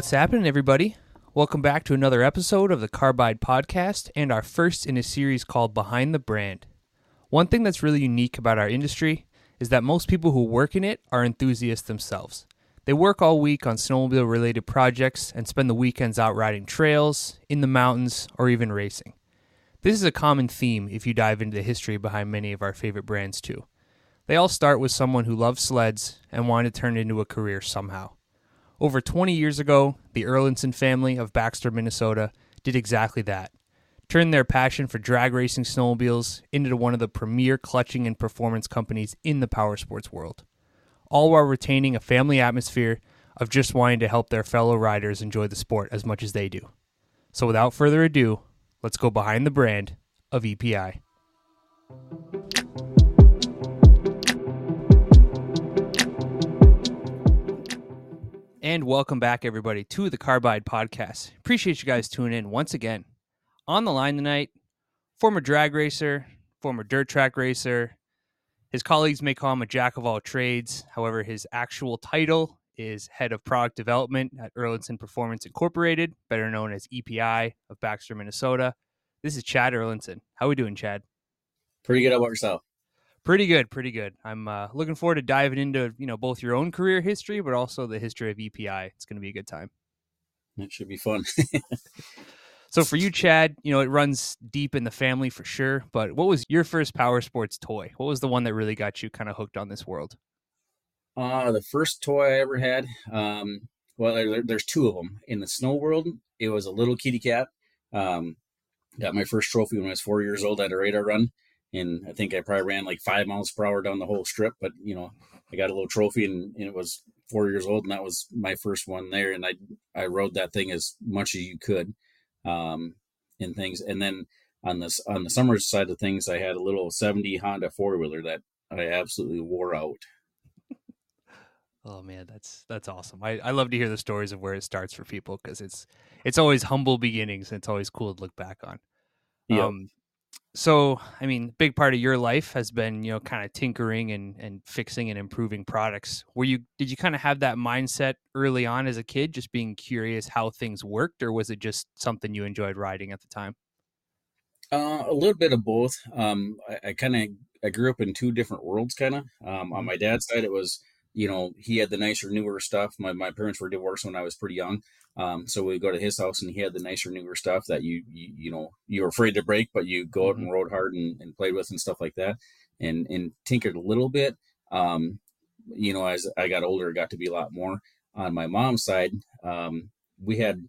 What's happening, everybody? Welcome back to another episode of the Carbide Podcast and our first in a series called Behind the Brand. One thing that's really unique about our industry is that most people who work in it are enthusiasts themselves. They work all week on snowmobile related projects and spend the weekends out riding trails, in the mountains, or even racing. This is a common theme if you dive into the history behind many of our favorite brands, too. They all start with someone who loves sleds and wanted to turn it into a career somehow. Over 20 years ago, the Erlandson family of Baxter, Minnesota did exactly that. Turned their passion for drag racing snowmobiles into one of the premier clutching and performance companies in the power sports world, all while retaining a family atmosphere of just wanting to help their fellow riders enjoy the sport as much as they do. So without further ado, let's go behind the brand of EPI. And welcome back, everybody, to the Carbide Podcast. Appreciate you guys tuning in once again. On the line tonight, former drag racer, former dirt track racer. His colleagues may call him a jack of all trades. However, his actual title is head of product development at Erlandson Performance Incorporated, better known as EPI of Baxter, Minnesota. This is Chad Erlandson. How are we doing, Chad? Pretty good. How about yourself? Pretty good, pretty good. I'm uh, looking forward to diving into you know both your own career history, but also the history of EPI. It's going to be a good time. It should be fun. so for you, Chad, you know it runs deep in the family for sure. But what was your first power sports toy? What was the one that really got you kind of hooked on this world? Uh, the first toy I ever had. Um, well, there, there's two of them in the snow world. It was a little kitty cat. Um, got my first trophy when I was four years old at a radar run and I think I probably ran like five miles per hour down the whole strip. But you know, I got a little trophy, and, and, it was four years old, and that was my first one there. And I I rode that thing as much as you could, um, and things. And then on this on the summer side of things, I had a little seventy Honda four wheeler that I absolutely wore out. Oh man, that's that's awesome. I, I love to hear the stories of where it starts for people because it's it's always humble beginnings and it's always cool to look back on. Yeah. Um, so i mean big part of your life has been you know kind of tinkering and and fixing and improving products. Were you did you kind of have that mindset early on as a kid just being curious how things worked or was it just something you enjoyed riding at the time? Uh, a little bit of both. Um, i, I kind of i grew up in two different worlds kind of um, on mm-hmm. my dad's side it was you know he had the nicer newer stuff my, my parents were divorced when i was pretty young um, so we go to his house and he had the nicer, newer stuff that you, you, you know, you were afraid to break, but you go out and mm-hmm. rode hard and, and played with and stuff like that and, and tinkered a little bit. Um, you know, as I got older, it got to be a lot more on my mom's side. Um, we had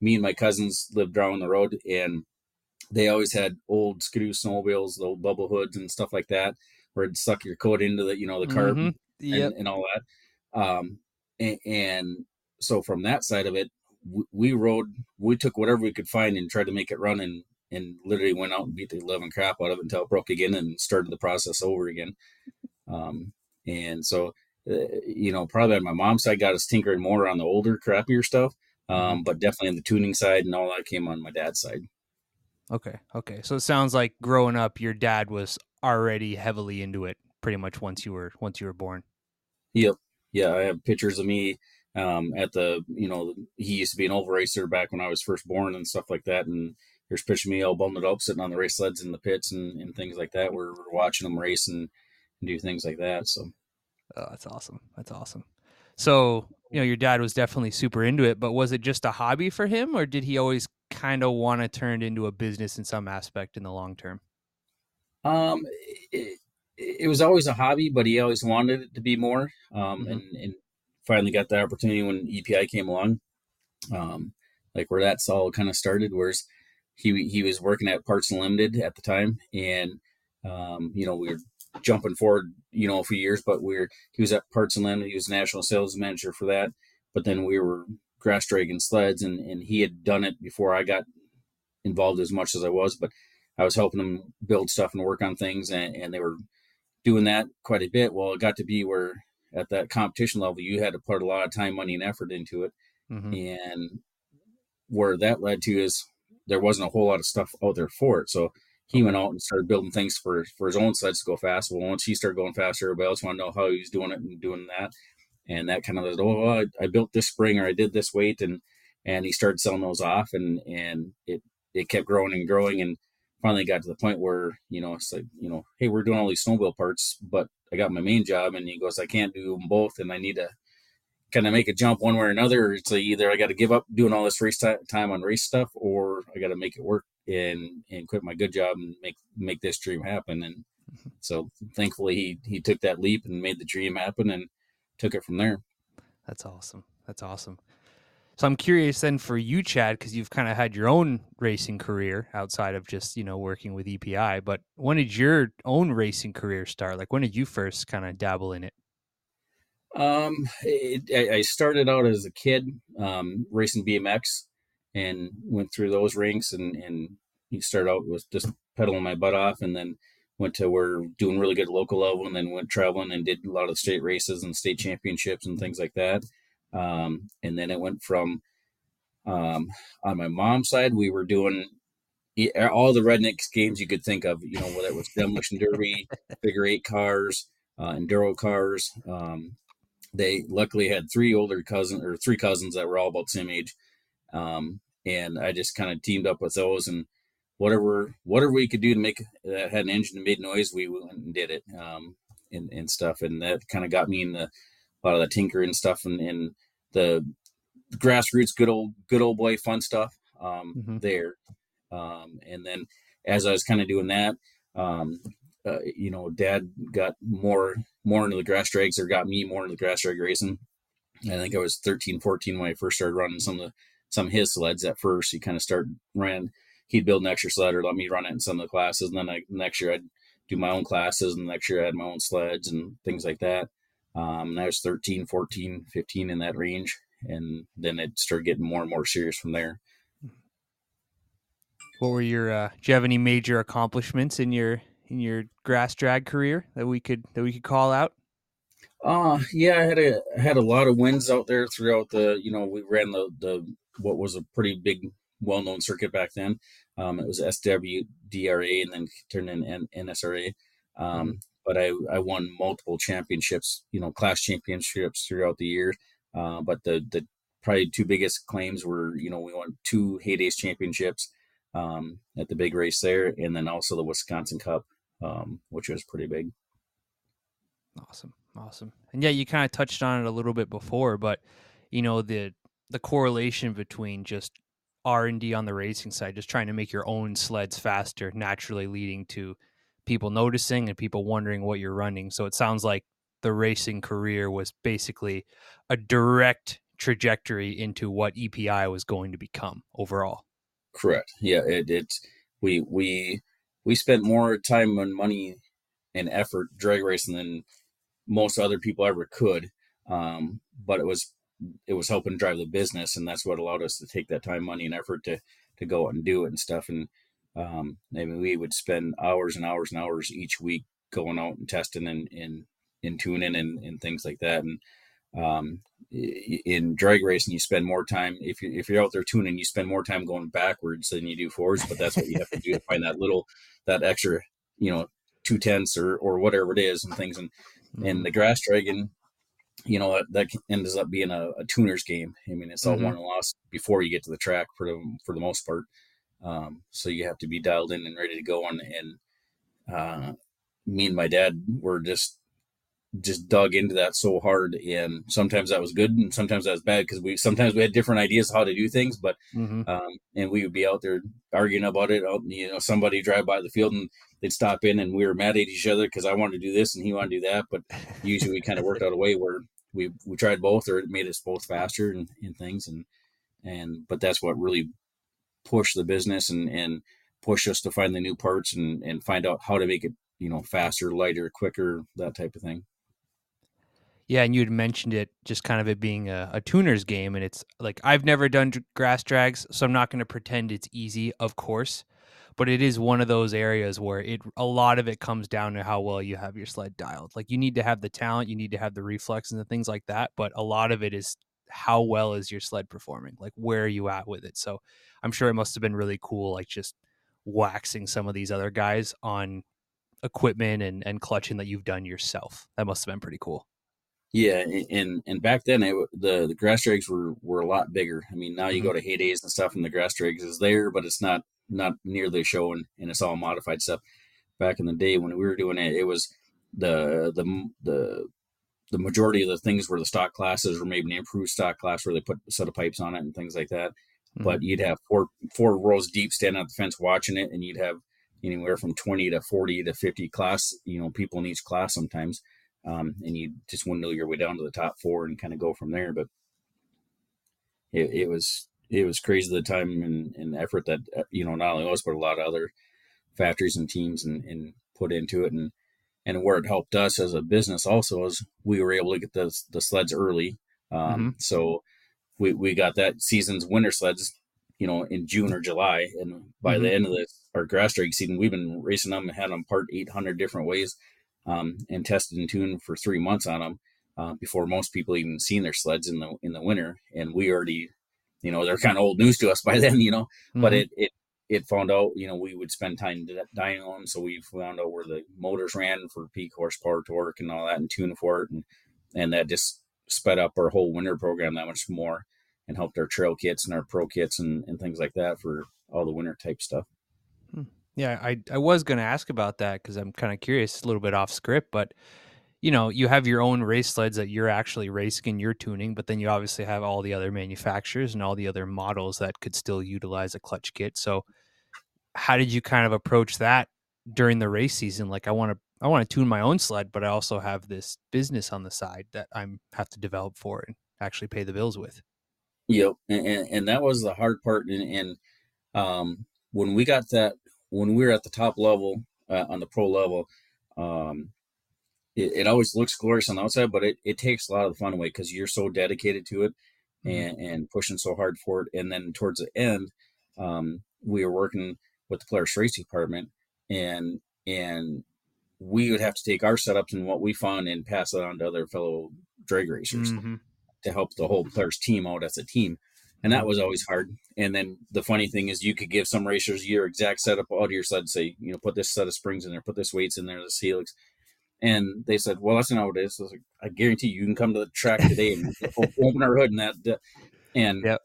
me and my cousins lived down the road and they always had old skidoo snowmobiles, the old bubble hoods and stuff like that, where it'd suck your coat into the, you know, the carb mm-hmm. Yep. and, and, all that. Um, and, and so from that side of it, we rode, we took whatever we could find and tried to make it run and, and literally went out and beat the living crap out of it until it broke again and started the process over again. Um, and so, uh, you know, probably on my mom's side got us tinkering more on the older, crappier stuff. Um, mm-hmm. but definitely on the tuning side and all that came on my dad's side. Okay. Okay. So it sounds like growing up, your dad was already heavily into it pretty much once you were, once you were born. Yep. Yeah. I have pictures of me um, at the you know he used to be an oval racer back when I was first born and stuff like that. And there's picture me all bundled up sitting on the race sleds in the pits and, and things like that. We're, we're watching them race and, and, do things like that. So oh, that's awesome. That's awesome. So you know your dad was definitely super into it, but was it just a hobby for him, or did he always kind of want to turn it into a business in some aspect in the long term? Um, it, it was always a hobby, but he always wanted it to be more. Um, mm-hmm. and, and finally got the opportunity when EPI came along, um, like where that's all kind of started. Whereas he he was working at Parts Unlimited at the time, and um, you know we were jumping forward, you know, a few years, but we are he was at Parts Unlimited. He was national sales manager for that, but then we were grass dragging sleds, and and he had done it before I got involved as much as I was, but I was helping him build stuff and work on things, and, and they were doing that quite a bit. Well, it got to be where at that competition level, you had to put a lot of time, money, and effort into it. Mm-hmm. And where that led to is there wasn't a whole lot of stuff out there for it. So he went out and started building things for for his own sides to go fast. Well, once he started going faster, everybody else wanted to know how he was doing it and doing that. and that kind of was, oh, I, I built this spring or I did this weight, and and he started selling those off, and and it it kept growing and growing, and finally got to the point where you know it's like you know, hey, we're doing all these snowmobile parts, but I got my main job, and he goes, I can't do them both, and I need to kind of make a jump one way or another. It's like either I got to give up doing all this race time on race stuff, or I got to make it work and and quit my good job and make make this dream happen. And mm-hmm. so thankfully he he took that leap and made the dream happen and took it from there. That's awesome. That's awesome. So I'm curious then for you, Chad, because you've kind of had your own racing career outside of just you know working with EPI. But when did your own racing career start? Like when did you first kind of dabble in it? Um, it, I started out as a kid um, racing BMX and went through those rinks and and you start out with just pedaling my butt off and then went to where doing really good local level and then went traveling and did a lot of state races and state championships and things like that. Um, and then it went from um, on my mom's side, we were doing all the rednecks games you could think of, you know, whether it was demolition derby, figure eight cars, uh, enduro cars. Um, they luckily had three older cousins or three cousins that were all about the same age. Um, and I just kind of teamed up with those and whatever, whatever we could do to make that had an engine that made noise, we went and did it. Um, and, and stuff. And that kind of got me in the, a lot of the tinker and stuff and, and the grassroots, good old, good old boy fun stuff, um, mm-hmm. there. Um, and then as I was kind of doing that, um, uh, you know, dad got more more into the grass drags or got me more into the grass drag racing. I think I was 13, 14 when I first started running some of the some of his sleds at first. He kind of started ran he'd build an extra sled or let me run it in some of the classes. And then I, next year I'd do my own classes and next year I had my own sleds and things like that. Um, and I was 13, 14, 15 in that range. And then it started getting more and more serious from there. What were your, uh, do you have any major accomplishments in your in your grass drag career that we could that we could call out? Uh yeah, I had a had a lot of wins out there throughout the you know we ran the the what was a pretty big well known circuit back then. Um, it was SWDRA and then turned in NSRA. Um, mm-hmm. But I I won multiple championships, you know, class championships throughout the year. Uh, but the the probably two biggest claims were you know we won two Hay Days championships um, at the big race there, and then also the Wisconsin Cup um, which was pretty big. Awesome, awesome, and yeah, you kind of touched on it a little bit before, but you know the the correlation between just R and D on the racing side, just trying to make your own sleds faster, naturally leading to people noticing and people wondering what you're running. So it sounds like the racing career was basically a direct trajectory into what EPI was going to become overall. Correct. Yeah, it, it we we we spent more time and money and effort drag racing than most other people ever could. Um, but it was it was helping drive the business, and that's what allowed us to take that time, money, and effort to to go out and do it and stuff. And um, I mean, we would spend hours and hours and hours each week going out and testing and and, and tuning and, and things like that. And um, in drag racing, you spend more time if you if you're out there tuning, you spend more time going backwards than you do forwards. But that's what you have to do to find that little that extra, you know, two tenths or or whatever it is and things. And mm-hmm. and the grass dragon, you know, that, ends up being a, a tuner's game. I mean, it's all mm-hmm. won and lost before you get to the track for the for the most part. Um, so you have to be dialed in and ready to go. And and uh, me and my dad were just just dug into that so hard and sometimes that was good and sometimes that was bad because we sometimes we had different ideas how to do things but mm-hmm. um, and we would be out there arguing about it you know somebody drive by the field and they'd stop in and we were mad at each other because i wanted to do this and he wanted to do that but usually we kind of worked out a way where we we tried both or it made us both faster and, and things and and but that's what really pushed the business and and pushed us to find the new parts and and find out how to make it you know faster lighter quicker that type of thing yeah, and you had mentioned it, just kind of it being a, a tuner's game, and it's like I've never done grass drags, so I'm not going to pretend it's easy, of course, but it is one of those areas where it a lot of it comes down to how well you have your sled dialed. Like you need to have the talent, you need to have the reflexes and the things like that, but a lot of it is how well is your sled performing? Like where are you at with it? So I'm sure it must have been really cool, like just waxing some of these other guys on equipment and and clutching that you've done yourself. That must have been pretty cool. Yeah, and and back then it, the the grass drags were were a lot bigger. I mean, now you mm-hmm. go to Hay Days and stuff, and the grass drags is there, but it's not not nearly showing, and it's all modified stuff. Back in the day when we were doing it, it was the the the the majority of the things were the stock classes or maybe an improved stock class where they put a set of pipes on it and things like that. Mm-hmm. But you'd have four four rows deep standing at the fence watching it, and you'd have anywhere from 20 to 40 to 50 class, you know, people in each class sometimes. Um, and you just windle your way down to the top four and kind of go from there. But it, it was it was crazy the time and, and effort that uh, you know not only us but a lot of other factories and teams and, and put into it and and where it helped us as a business also is we were able to get the the sleds early. Um, mm-hmm. So we we got that season's winter sleds, you know, in June or July, and by mm-hmm. the end of the our grass drag season, we've been racing them and had them part 800 different ways, um, and tested and tuned for three months on them uh, before most people even seen their sleds in the in the winter. And we already, you know, they're kind of old news to us by then, you know. Mm-hmm. But it it it found out, you know, we would spend time dying on them, so we found out where the motors ran for peak horsepower torque and all that, and tune for it, and and that just sped up our whole winter program that much more, and helped our trail kits and our pro kits and, and things like that for all the winter type stuff. Hmm. Yeah, I I was going to ask about that because I'm kind of curious, a little bit off script, but you know, you have your own race sleds that you're actually racing and you're tuning, but then you obviously have all the other manufacturers and all the other models that could still utilize a clutch kit. So, how did you kind of approach that during the race season? Like, I want to I want to tune my own sled, but I also have this business on the side that I'm have to develop for and actually pay the bills with. Yep, and, and that was the hard part. And, and um, when we got that, when we were at the top level uh, on the pro level, um, it, it, always looks glorious on the outside, but it, it takes a lot of the fun away because you're so dedicated to it mm-hmm. and, and pushing so hard for it. And then towards the end, um, we were working with the Polaris race department, and and we would have to take our setups and what we found and pass it on to other fellow drag racers mm-hmm. to help the whole Polaris team out as a team and that was always hard. And then the funny thing is, you could give some racers your exact setup out of your sled, say, you know, put this set of springs in there, put this weights in there, this helix, and they said, "Well, that's not what it is." I, like, I guarantee you, you can come to the track today and open our hood and that, and yep.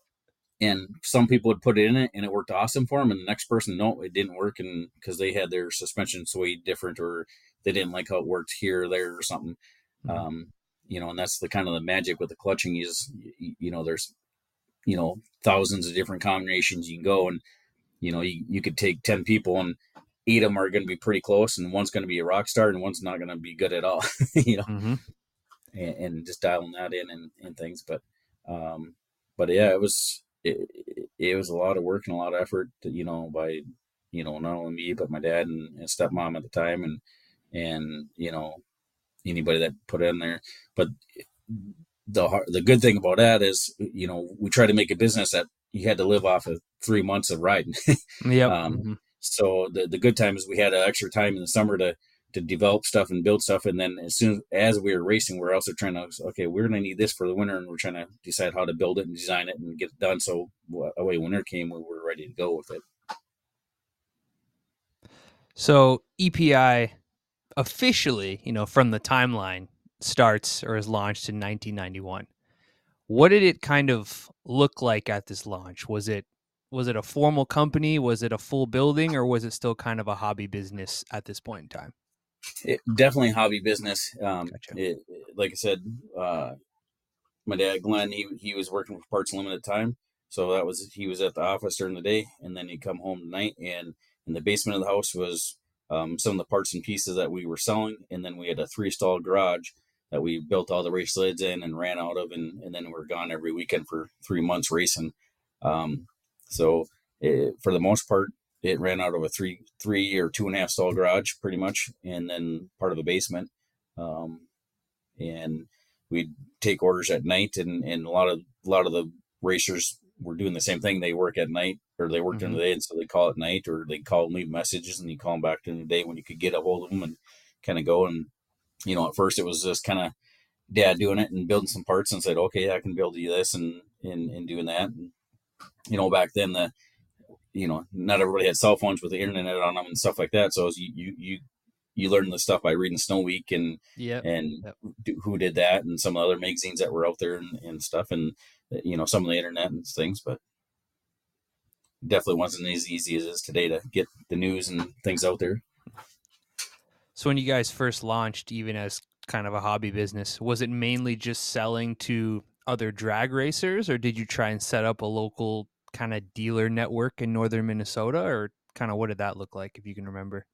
And some people would put it in it and it worked awesome for them, and the next person, no, it didn't work, and because they had their suspension sway different or they didn't like how it worked here or there or something. Mm-hmm. Um, you know, and that's the kind of the magic with the clutching is, you know, there's you know thousands of different combinations you can go and you know you, you could take 10 people and eight of them are going to be pretty close and one's going to be a rock star and one's not going to be good at all you know mm-hmm. and, and, just dialing that in and, and things but um but yeah it was it, it was a lot of work and a lot of effort to, you know by you know not only me but my dad and, and stepmom at the time and and you know anybody that put in there but the the good thing about that is you know we try to make a business that you had to live off of three months of riding. yeah. Um, mm-hmm. So the the good time is we had extra time in the summer to to develop stuff and build stuff, and then as soon as we were racing, we're also trying to okay, we're going to need this for the winter, and we're trying to decide how to build it and design it and get it done. So away winter came, we were ready to go with it. So EPI officially, you know, from the timeline starts or is launched in 1991. What did it kind of look like at this launch? Was it was it a formal company? Was it a full building, or was it still kind of a hobby business at this point in time? It, definitely hobby business. Um, gotcha. it, like I said, uh, my dad Glenn, he he was working for Parts Limited time, so that was he was at the office during the day, and then he'd come home at night. And in the basement of the house was um, some of the parts and pieces that we were selling, and then we had a three stall garage that we built all the race sleds in and ran out of, and, and then we're gone every weekend for three months racing. Um, so it, for the most part, it ran out of a three three or two and a half stall garage, pretty much, and then part of a basement. Um, and we'd take orders at night, and, and a lot of a lot of the racers were doing the same thing. They work at night, or they worked mm-hmm. in the day, and so they call at night, or they call and leave messages, and you call them back during the day when you could get a hold of them and kind of go and you know, at first it was just kind of dad doing it and building some parts and said, okay, I can build you this and, and, and doing that. And, you know, back then the, you know, not everybody had cell phones with the internet on them and stuff like that. So you, you, you, you learn the stuff by reading SnoWeek and yeah, and Yep. who did that and some of the other magazines that were out there and, and stuff and you know some of the internet and things, but definitely wasn't as easy as it is today to get the news and things out there. So when you guys first launched, even as kind of a hobby business, was it mainly just selling to other drag racers, or did you try and set up a local kind of dealer network in northern Minnesota, or kind of what did that look like, if you can remember?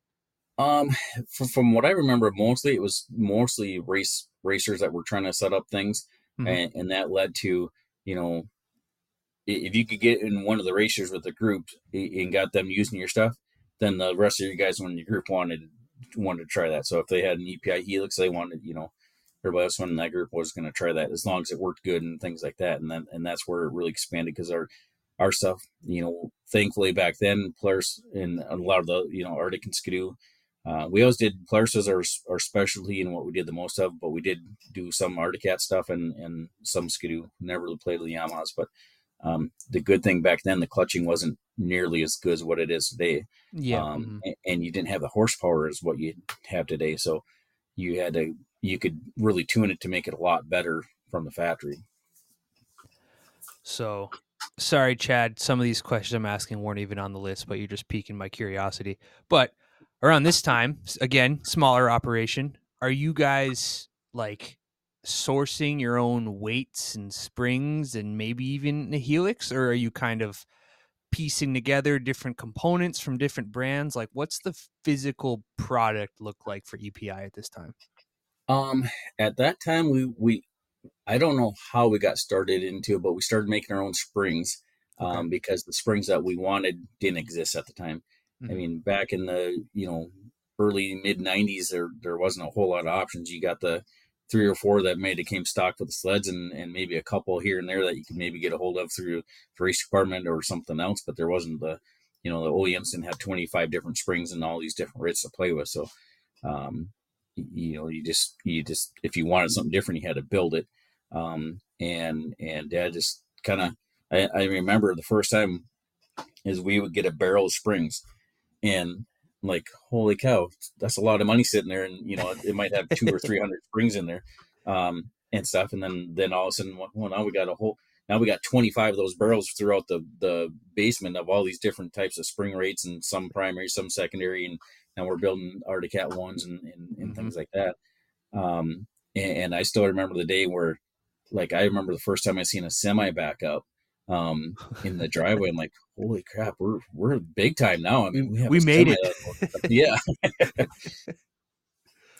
Um, from, from what I remember, mostly it was mostly race racers that were trying to set up things, Mhm. and, and that led to you know if you could get in one of the racers with the group and got them using your stuff, then the rest of you guys in your group wanted wanted to try that. So if they had an EPI Helix, they wanted you know everybody else in that group was going to try that as long as it worked good and things like that. And then and that's where it really expanded because our our stuff, you know, thankfully back then, Polaris and a lot of the you know Arctic and Skidoo. Uh, we always did Polaris as our, our specialty and what we did the most of, but we did do some Arctic Cat stuff and, and some Skidoo. Never really played with the Yamahas, but um, the good thing back then, the clutching wasn't nearly as good as what it is today. Yeah, Um, mhm. a- and you didn't have the horsepower as what you have today. So you had to, you could really tune it to make it a lot better from the factory. So, sorry, Chad. Some of these questions I'm asking weren't even on the list, but you're just piquing my curiosity. But around this time, again, smaller operation. Are you guys like sourcing your own weights and springs and maybe even a helix, or are you kind of piecing together different components from different brands? Like, what's the physical product look like for EPI at this time? Um, at that time, we, we, I don't know how we got started into it, but we started making our own springs um, because the springs that we wanted didn't exist at the time. I Mhm. mean, back in the you know early mid '90s, there there wasn't a whole lot of options. You got the three or four that made it came stock with the sleds, and and maybe a couple here and there that you could maybe get a hold of through the race department or something else. But there wasn't the you know the OEMs didn't have 25 different springs and all these different rates to play with. So, um, you know, you just you just if you wanted something different, you had to build it. Um, and and Dad just kind of I, I remember the first time is we would get a barrel of springs and I'm like holy cow that's a lot of money sitting there and you know it might have two or three hundred springs in there um, and stuff and then then all of a sudden well now we got a whole now we got 25 of those barrels throughout the the basement of all these different types of spring rates and some primary some secondary and now we're building Arctic Cat ones and and, and Mhm. things like that. Um, and, and i still remember the day where like i remember the first time i seen a semi back up um in the driveway. I'm like holy crap we're we're big time now. I mean we, have We made it. yeah.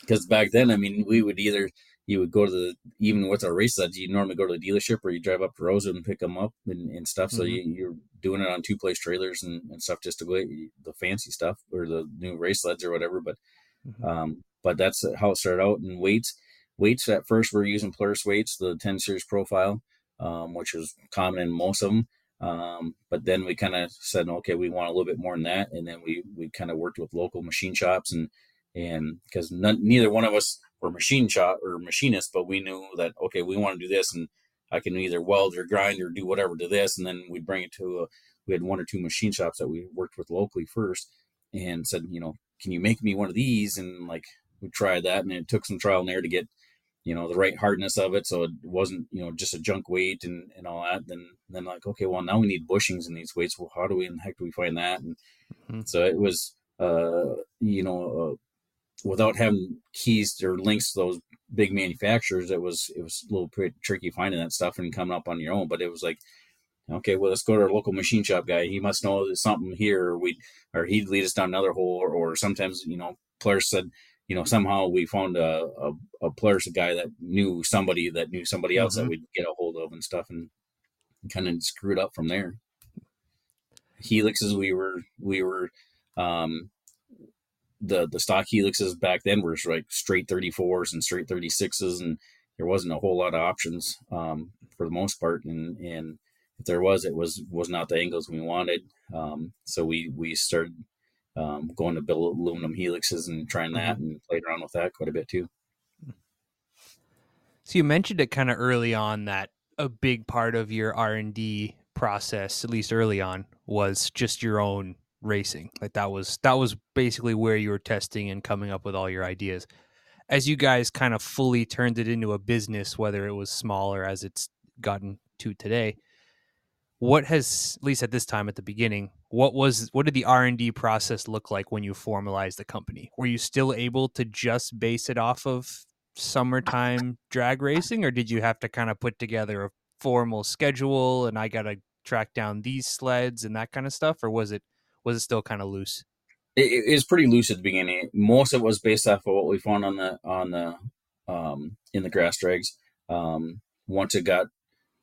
Because back then i mean we would either you would go to the even with our race sleds you normally go to the dealership or you drive up to Roseau and pick them up and, and stuff so Mhm. you, you're doing it on two place trailers and, and stuff just to go the fancy stuff or the new race sleds or whatever but Mhm. um, but that's how it started out. And weights, weights at first we're using Polaris weights, the 10 series profile, um, which was common in most of them. Um, but then we kind of said, okay, we want a little bit more than that. And then we, we kind of worked with local machine shops and, and because neither one of us were machine shop or machinists, but we knew that, okay, we want to do this and I can either weld or grind or do whatever to this. And then we'd bring it to, a, we had one or two machine shops that we worked with locally first and said, you know, can you make me one of these? And like, we tried that and it took some trial and error to get you know the right hardness of it so it wasn't you know just a junk weight and, and all that then then like okay well now we need bushings in these weights well how do we in the heck do we find that and Mhm. so it was uh you know uh, without having keys or links to those big manufacturers it was it was a little bit tricky finding that stuff and coming up on your own but it was like okay well let's go to our local machine shop guy he must know something here or we or he'd lead us down another hole or, or sometimes you know Polaris said you know, somehow we found a, a, a Polaris, a guy that knew somebody that knew somebody else Mhm. that we'd get a hold of and stuff and kind of screwed up from there. Helixes, we were, we were, um, the, the stock helixes back then were like straight 34s and straight 36s and there wasn't a whole lot of options, um, for the most part. And, and if there was, it was, was not the angles we wanted. Um, so we, we started, um, going to build aluminum helixes and trying that and played around with that quite a bit too. So you mentioned it kind of early on that a big part of your R and D process, at least early on, was just your own racing. Like that was that was basically where you were testing and coming up with all your ideas. As you guys kind of fully turned it into a business, whether it was small or as it's gotten to today, what has at least at this time at the beginning, what was what did the R&D process look like when you formalized the company? Were you still able to just base it off of summertime drag racing or did you have to kind of put together a formal schedule and I got to track down these sleds and that kind of stuff or was it was it still kind of loose? It, it was pretty loose at the beginning. Most of it was based off of what we found on the on the um, in the grass drags. Um, once it got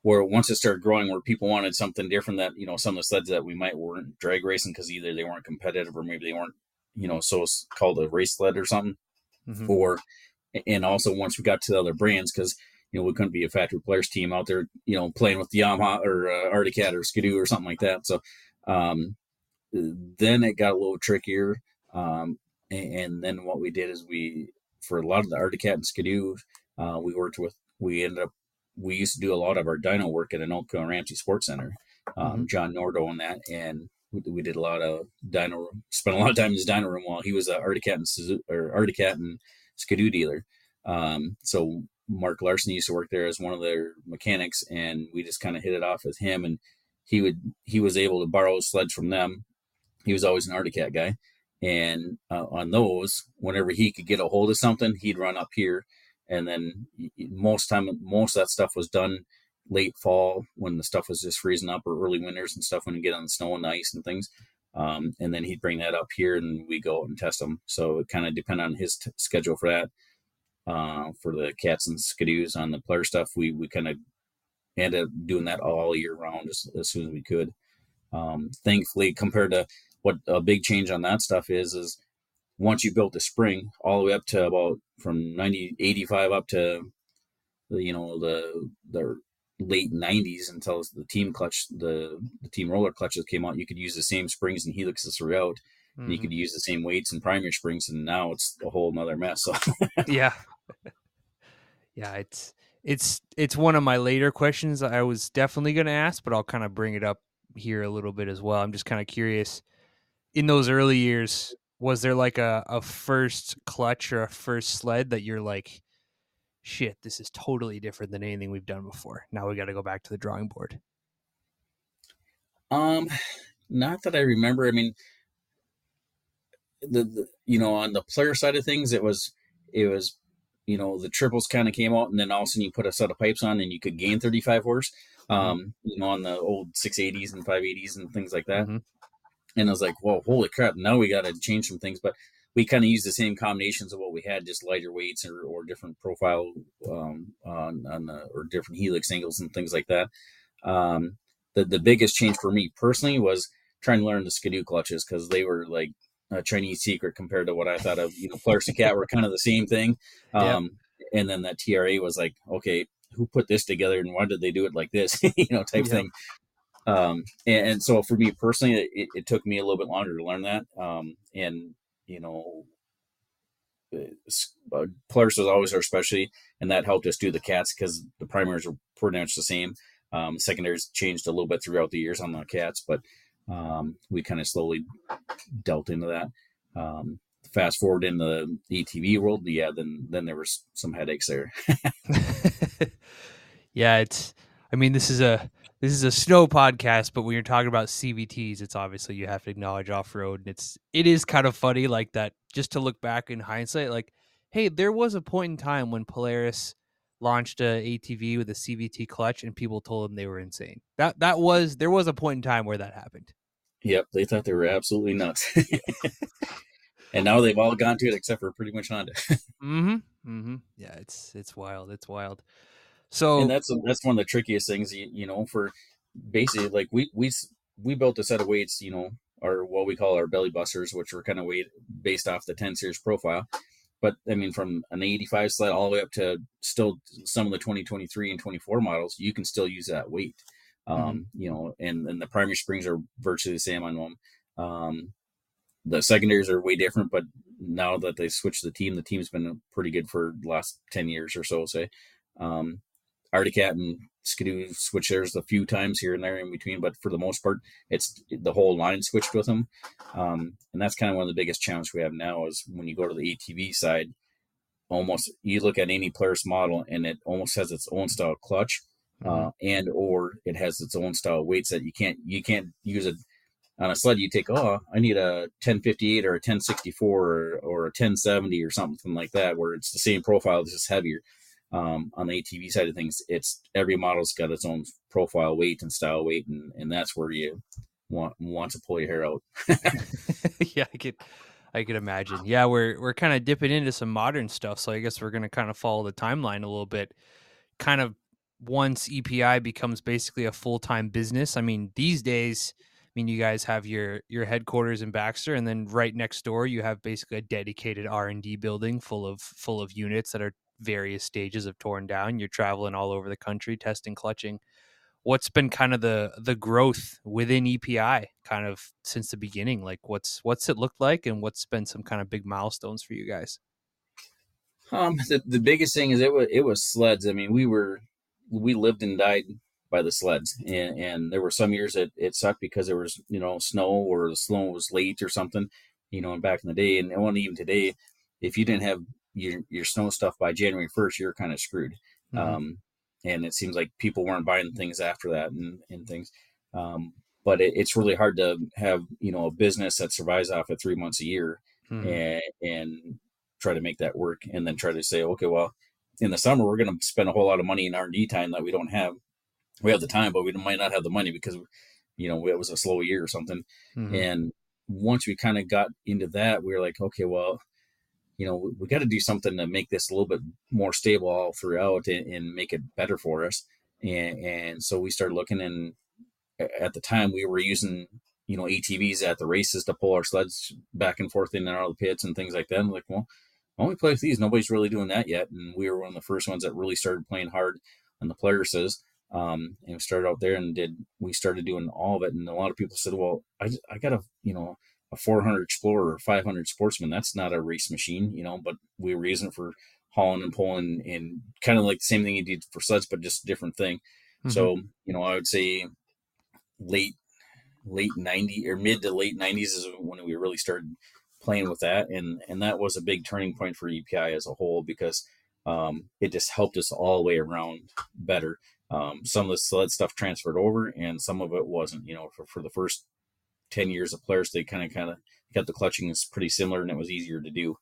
where once it started growing, where people wanted something different that you know some of the sleds that we might weren't drag racing because either they weren't competitive or maybe they weren't you know so it's called a race sled or something, mm-hmm. or and also once we got to the other brands because you know we couldn't be a factory Polaris team out there you know playing with the Yamaha or uh, Arctic Cat or Skidoo or something like that. So um, then it got a little trickier. Um, and, and, then what we did is we, for a lot of the Arctic Cat and Skidoo, uh, we worked with, we ended up, we used to do a lot of our dyno work at Anoka and Ramsey Sports Center. Um, mm-hmm. John Nordo on that. And we, we, did a lot of dyno, spent a lot of time in his dyno room while he was a Arctic Cat and, Suzuki, or Arctic Cat and Skidoo dealer. Um, so Mark Larson used to work there as one of their mechanics, and we just kind of hit it off with him. And he would he was able to borrow sleds from them he was always an Arctic Cat guy. And uh, on those, whenever he could get a hold of something, he'd run up here. And then most time, most of that stuff was done late fall when the stuff was just freezing up, or early winters and stuff when you get on the snow and ice and things. Um, and then he'd bring that up here, and we go out and test them. So it kind of depended on his t- schedule for that. Uh, for the cats and skidoos on the Polaris stuff, we we kind of ended up doing that all year round as, as soon as we could. Um, thankfully, compared to what a big change on that stuff is is once you built the spring all the way up to about from 90 85 up to the you know the the late 90s until the team clutch the the team roller clutches came out you could use the same springs and helixes throughout. Mm-hmm. and you could use the same weights and primary springs and now it's a whole nother mess so. Yeah. Yeah it's it's it's one of my later questions i was definitely going to ask but i'll kind of bring it up here a little bit as well. I'm just kind of curious in those early years, was there like a, a first clutch or a first sled that you're like, shit, this is totally different than anything we've done before. Now we got to go back to the drawing board. Um, not that I remember. I mean, the, the you know on the Polaris side of things, it was it was you know the triples kind of came out, and then all of a sudden you put a set of pipes on, and you could gain 35 horse. Mm-hmm. Um, you know on the old 680s and 580s and things like that. Mm-hmm and I was like, "Whoa, holy crap! Now we got to change some things." But we kind of use the same combinations of what we had, just lighter weights or, or different profile um, on, on the, or different helix angles and things like that. Um, the the biggest change for me personally was trying to learn the skidoo clutches because they were like a Chinese secret compared to what I thought of. You know, Polaris and Cat were kind of the same thing. Um, yeah. And then that TRA was like, okay, who put this together and why did they do it like this? you know, type yeah. thing. Um, and, and, so for me personally, it, it, took me a little bit longer to learn that. Um, and you know, uh, Polaris was always our specialty, and that helped us do the cats because the primaries were pretty much the same. Um, secondaries changed a little bit throughout the years on the cats, but um, we kind of slowly dealt into that. Um, fast forward in the ATV world, yeah, then then there was some headaches there. yeah, it's. I mean, this is a this is a snow podcast, but when you're talking about CVTs, it's obviously you have to acknowledge off road. And it's it is kind of funny like that just to look back in hindsight, like, hey, there was a point in time when Polaris launched a ATV with a CVT clutch and people told them they were insane. That that was there was a point in time where that happened. Yep, they thought they were absolutely nuts. and now they've all gone to it except for pretty much Honda. mm-hmm. Mm-hmm. Yeah, it's it's wild. It's wild. So and that's that's one of the trickiest things, you, you know, for basically like we we we built a set of weights, you know, or what we call our belly busters, which were kind of weight based off the 10 series profile. But I mean, from an 85 sled all the way up to still some of the 2023 and 24 models, you can still use that weight. Mm-hmm. Um, you know, and, and the primary springs are virtually the same on them. Um, the secondaries are way different, but now that they switched the team, the team's been pretty good for the last 10 years or so, say. Um, Arctic Cat and Skidoo switch theirs a few times here and there in between, but for the most part, it's the whole line switched with them. Um, and that's kind of one of the biggest challenges we have now is when you go to the ATV side, almost you look at any Polaris model and it almost has its own style clutch, uh, mm-hmm. uh, and or it has its own style weights that you can't you can't use it on a sled. You take oh I need a 1058 or a 1064 or, or a 1070 or something like that where it's the same profile, it's just heavier um, on the ATV side of things, it's every model's got its own profile weight and style weight, and, and that's where you want want to pull your hair out. yeah, I could I could imagine. Yeah, we're we're kind of dipping into some modern stuff, so I guess we're gonna kind of follow the timeline a little bit. Kind of once EPI becomes basically a full time business. I mean, these days. I mean, you guys have your your headquarters in Baxter, and then right next door, you have basically a dedicated R and D building full of full of units that are various stages of torn down. You're traveling all over the country testing clutching. What's been kind of the the growth within EPI kind of since the beginning? Like what's what's it looked like and what's been some kind of big milestones for you guys? Um the, the biggest thing is it was it was sleds. I mean, we were we lived and died by the sleds and, and there were some years that it sucked because there was you know snow or the snow was late or something you know and back in the day and even today if you didn't have your your snow stuff by January first, you're kind of screwed. Mm-hmm. Um, and it seems like people weren't buying things after that and, and things. Um, but it, it's really hard to have you know a business that survives off of three months a year mm-hmm. and, and try to make that work, and then try to say, okay, well, in the summer we're going to spend a whole lot of money in R and D time that we don't have. We have the time, but we might not have the money because you know it was a slow year or something. Mm-hmm. And once we kind of got into that, we were like, okay, well, you know, we, got to do something to make this a little bit more stable all throughout and, and make it better for us. And, and so we started looking, and at the time we were using, you know, ATVs at the races to pull our sleds back and forth in and out of the pits and things like that. I'm like, well, why don't we play with these? Nobody's really doing that yet. And we were one of the first ones that really started playing hard on the Polarises. Um, and we started out there and did, we started doing all of it. And a lot of people said, well, I, I got to, you know, a 400 Explorer or 500 Sportsman. That's not a race machine, you know, but we were using it for hauling and pulling and kind of like the same thing you did for sleds, but just a different thing. Mm-hmm. So, you know, I would say late, late 90 or mid to late 90s is when we really started playing with that. And, and that was a big turning point for EPI as a whole because um, it just helped us all the way around better. Um, some of the sled stuff transferred over and some of it wasn't, you know, for, for the first 10 years of Polaris, they kind of kind of got the clutching is pretty similar and it was easier to do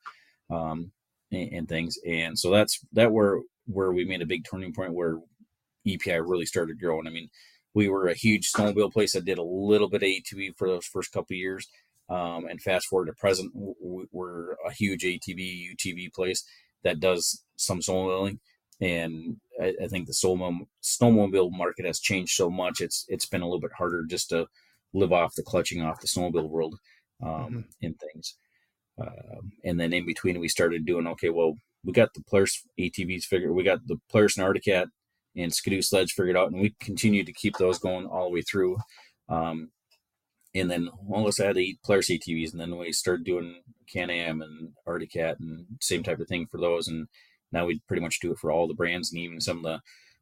um, and, and, things. And so that's that where where we made a big turning point where EPI really started growing. I mean, we were a huge snowmobile place that did a little bit of ATV for those first couple years. Um, and fast forward to present, we're a huge ATV UTV place that does some snowmobiling. And I, I think the snowmobile market has changed so much. It's it's been a little bit harder just to live off the clutching off the snowmobile world um, mm-hmm. and things. Uh, and then in between, we started doing okay. Well, we got the Polaris ATVs figured. We got the Polaris and Arctic Cat and Skidoo sleds figured out, and we continued to keep those going all the way through. Um, and then all of us had eight Polaris ATVs, and then we started doing Can Am and Arctic Cat and same type of thing for those. And now we pretty much do it for all the brands and even some of the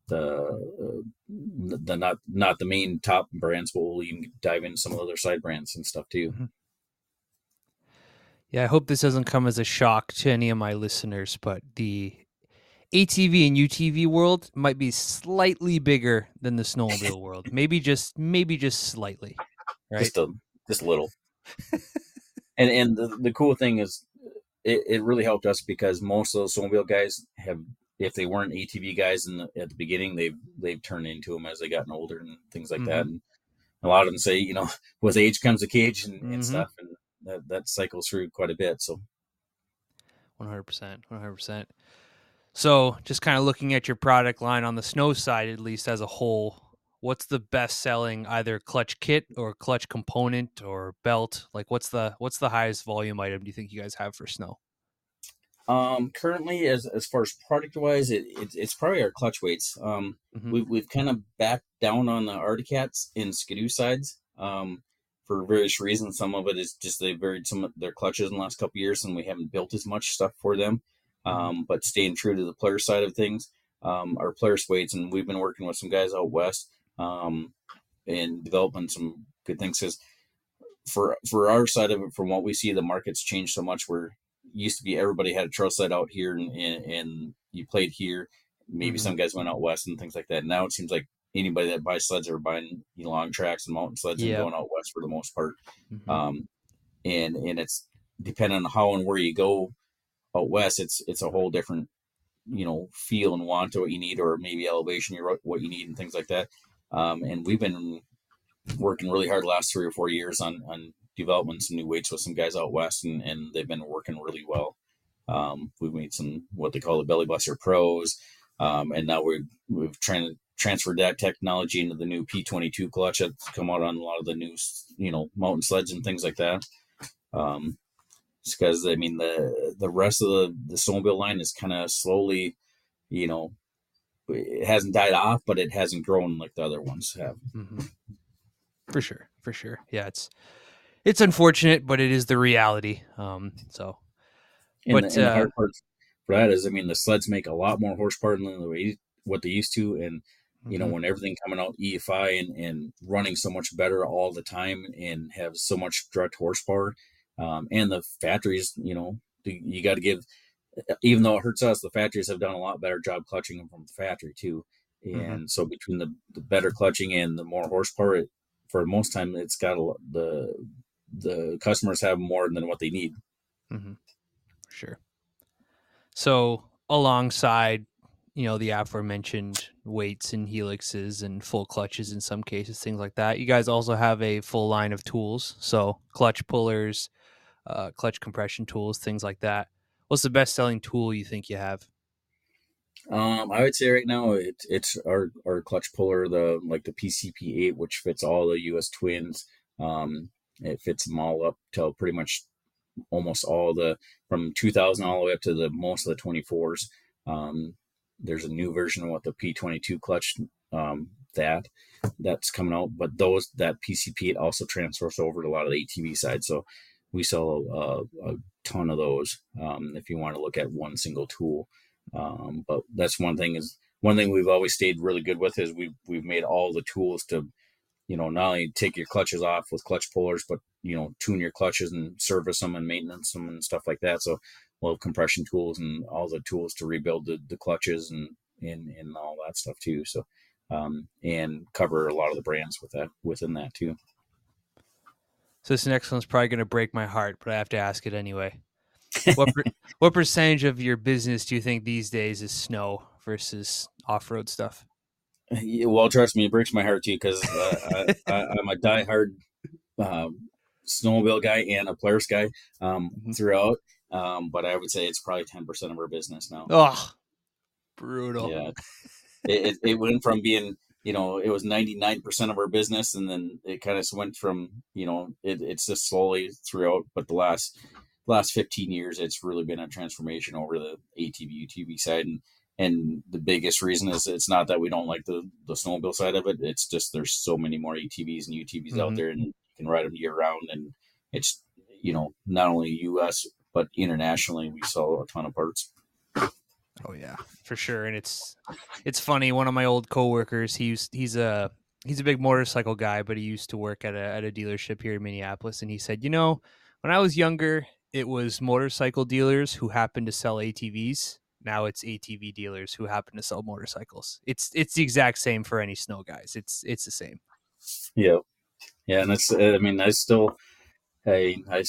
the the not not the main top brands, but we'll even dive into some of the other side brands and stuff too. Mm-hmm. Yeah, I hope this doesn't come as a shock to any of my listeners, but the ATV and UTV world might be slightly bigger than the snowmobile world. Maybe just maybe just slightly. Right? Just a just a little. and and the, the cool thing is it, it really helped us because most of those snowmobile guys have if they weren't ATV guys in the, at the beginning, they've they've turned into them as they gotten older and things like mm-hmm. that. And a lot of them say, you know, with age comes a cage and, mm-hmm. and stuff, and that that cycles through quite a bit. So, one hundred percent, one hundred percent. So, just kind of looking at your product line on the snow side, at least as a whole, what's the best selling either clutch kit or clutch component or belt? Like, what's the what's the highest volume item do you think you guys have for snow? Um, currently, as as far as product wise, it, it, it's probably our clutch weights. Um, mm-hmm. we've we've kind of backed down on the Arctic Cats and Skidoo sides. Um, for various reasons. Some of it is just they varied some of their clutches in the last couple years, and we haven't built as much stuff for them. Mm-hmm. Um, but staying true to the Polaris side of things, um, our Polaris weights, and we've been working with some guys out west um, and developing some good things. Because for for our side of it, from what we see, the market's changed so much. Where used to be everybody had a trail sled out here, and, and, and you played here. Maybe mm-hmm. some guys went out west and things like that. Now it seems like anybody that buys sleds are buying you know, long tracks and mountain sleds and going out west for the most part. Mm-hmm. Um, and and it's depending on how and where you go out west, it's it's a whole different you know feel and want to what you need, or maybe elevation you what you need and things like that. Um, and we've been working really hard the last three or four years on on developing some new weights with some guys out west, and and they've been working really well. Um, we've made some what they call the Belly Buster Pros, um, and now we're we've trying to transferred that technology into the new P22 clutch that's come out on a lot of the new, you know, mountain sleds and things like that. Um, because I mean the the rest of the the snowmobile line is kind of slowly, you know, it hasn't died off, but it hasn't grown like the other ones have. Mm-hmm. For sure, for sure, yeah. It's it's unfortunate, but it is the reality. Um, so, and but the, uh, the hard part for that is, I mean, the sleds make a lot more horsepower than the what they used to, and you know mm-hmm. when everything coming out EFI and, and running so much better all the time and have so much direct horsepower um, and the factories you know you got to give even though it hurts us the factories have done a lot better job clutching them from the factory too mm-hmm. and mm-hmm. so between the, the better clutching and the more horsepower it, for most time it's got a, the the customers have more than what they need. Mm-hmm. sure. So alongside you know the aforementioned weights and helixes and full clutches in some cases things like that you guys also have a full line of tools. So clutch pullers uh, clutch compression tools things like that. What's the best selling tool you think you have? Um, I would say right now it, it's our, our clutch puller, the like the PCP8, which fits all the US twins. Um, it fits them all up to pretty much almost all the from 2000 all the way up to the most of the 24s. Um, there's a new version of what the P22 clutch um, that that's coming out, but those that PCP it also transfers over to a lot of the ATV side. So we sell a, a ton of those um, if you want to look at one single tool. Um, but that's one thing is one thing we've always stayed really good with is we've we've made all the tools to you know not only take your clutches off with clutch pullers, but you know tune your clutches and service them and maintenance them and stuff like that. So well compression tools and all the tools to rebuild the, the clutches and, and and all that stuff too. So um, and cover a lot of the brands with that within that too. So this next one's probably going to break my heart but i have to ask it anyway. What per, what percentage of your business do you think these days is snow versus off-road stuff well trust me it breaks my heart too because uh, I, am a diehard uh, snowmobile guy and a Polaris guy um, mm-hmm. throughout um, but I would say it's probably 10% of our business now. Oh, brutal. Yeah. it, it, it went from being, you know, it was 99% of our business. And then it kind of went from, you know, it, it's just slowly throughout, but the last, last 15 years, it's really been a transformation over the ATV, UTV side. And, and the biggest reason is it's not that we don't like the, the snowmobile side of it. It's just, there's so many more ATVs and UTVs mm-hmm. out there and you can ride them year round. And it's, you know, not only U.S but internationally we sell a ton of parts. Oh yeah, for sure. And it's it's funny. One of my old coworkers, he used, he's a he's a big motorcycle guy, but he used to work at a at a dealership here in Minneapolis. And he said, you know, when I was younger, it was motorcycle dealers who happened to sell ATVs. Now it's ATV dealers who happen to sell motorcycles. It's it's the exact same for any snow guys. It's it's the same. Yeah, yeah, and that's I mean I still I I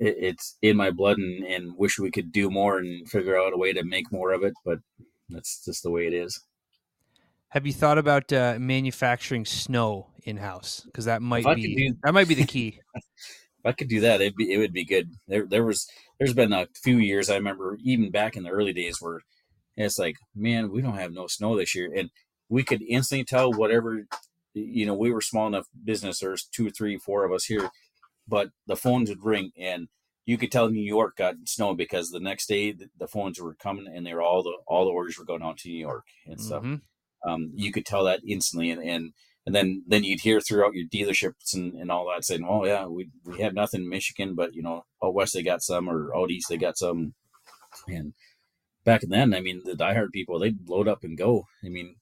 it's in my blood and, and wish we could do more and figure out a way to make more of it, but that's just the way it is. Have you thought about uh, manufacturing snow in house? Because that might be do, that might be the key. if I could do that, it'd be it would be good. There there was there's been a few years I remember even back in the early days where it's like, man, we don't have no snow this year, and we could instantly tell whatever you know we were small enough business. There's two, three, four of us here but the phones would ring and you could tell New York got snow because the next day the, phones were coming and they were all the all the orders were going out to New York and stuff. Mm-hmm. Um, you could tell that instantly, and, and and then then you'd hear throughout your dealerships and, and all that saying, "Oh yeah, we we have nothing in Michigan, but you know out west they got some, or out east they got some," and back then, I mean, the diehard people they'd load up and go. I mean,